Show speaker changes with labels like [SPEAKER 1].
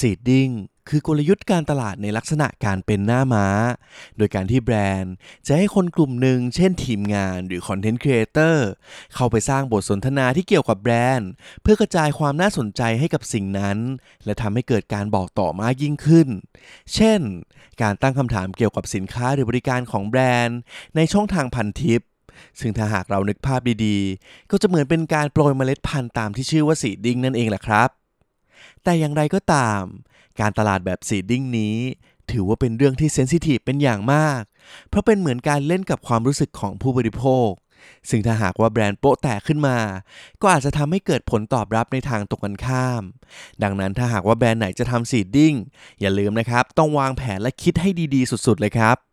[SPEAKER 1] seeding คือกลยุทธ์การตลาดในลักษณะการเป็นหน้าม้า โดยการที่แบรนด์จะให้คนกลุ่มหนึ่ง เช่นทีมงานหรือ content creator เข้าไปสร้างบทสนทนาที่เกี่ยวกับแบรนด์ เพื่อกระจายความน่าสนใจให้กับสิ่งนั้น และทำให้เกิดการบอกต่อมากยิ่งขึ้น เช่น การตั้งคำถามเกี่ยวกับสินค้าหรือบริการของแบรนด์ ในช่องทางพันทิปซึ่งถ้าหากเรานึกภาพดีๆ ก็จะเหมือนเป็นการโปรยเมล็ดพันธุ์ตามที่ชื่อว่า seeding นั่นเองแหละครับ แต่อย่างไรก็ตาม การตลาดแบบ seeding นี้ ถือว่าเป็นเรื่องที่ sensitive เป็นอย่างมาก เพราะเป็นเหมือนการเล่นกับความรู้สึกของผู้บริโภค ซึ่งถ้าหากว่าแบรนด์โป๊ะแตกขึ้นมา ก็อาจจะทำให้เกิดผลตอบรับในทางตรงกันข้าม ดังนั้นถ้าหากว่าแบรนด์ไหนจะทำ seeding อย่าลืมนะครับ ต้องวางแผนและคิดให้ดีๆ สุดๆเลยครับ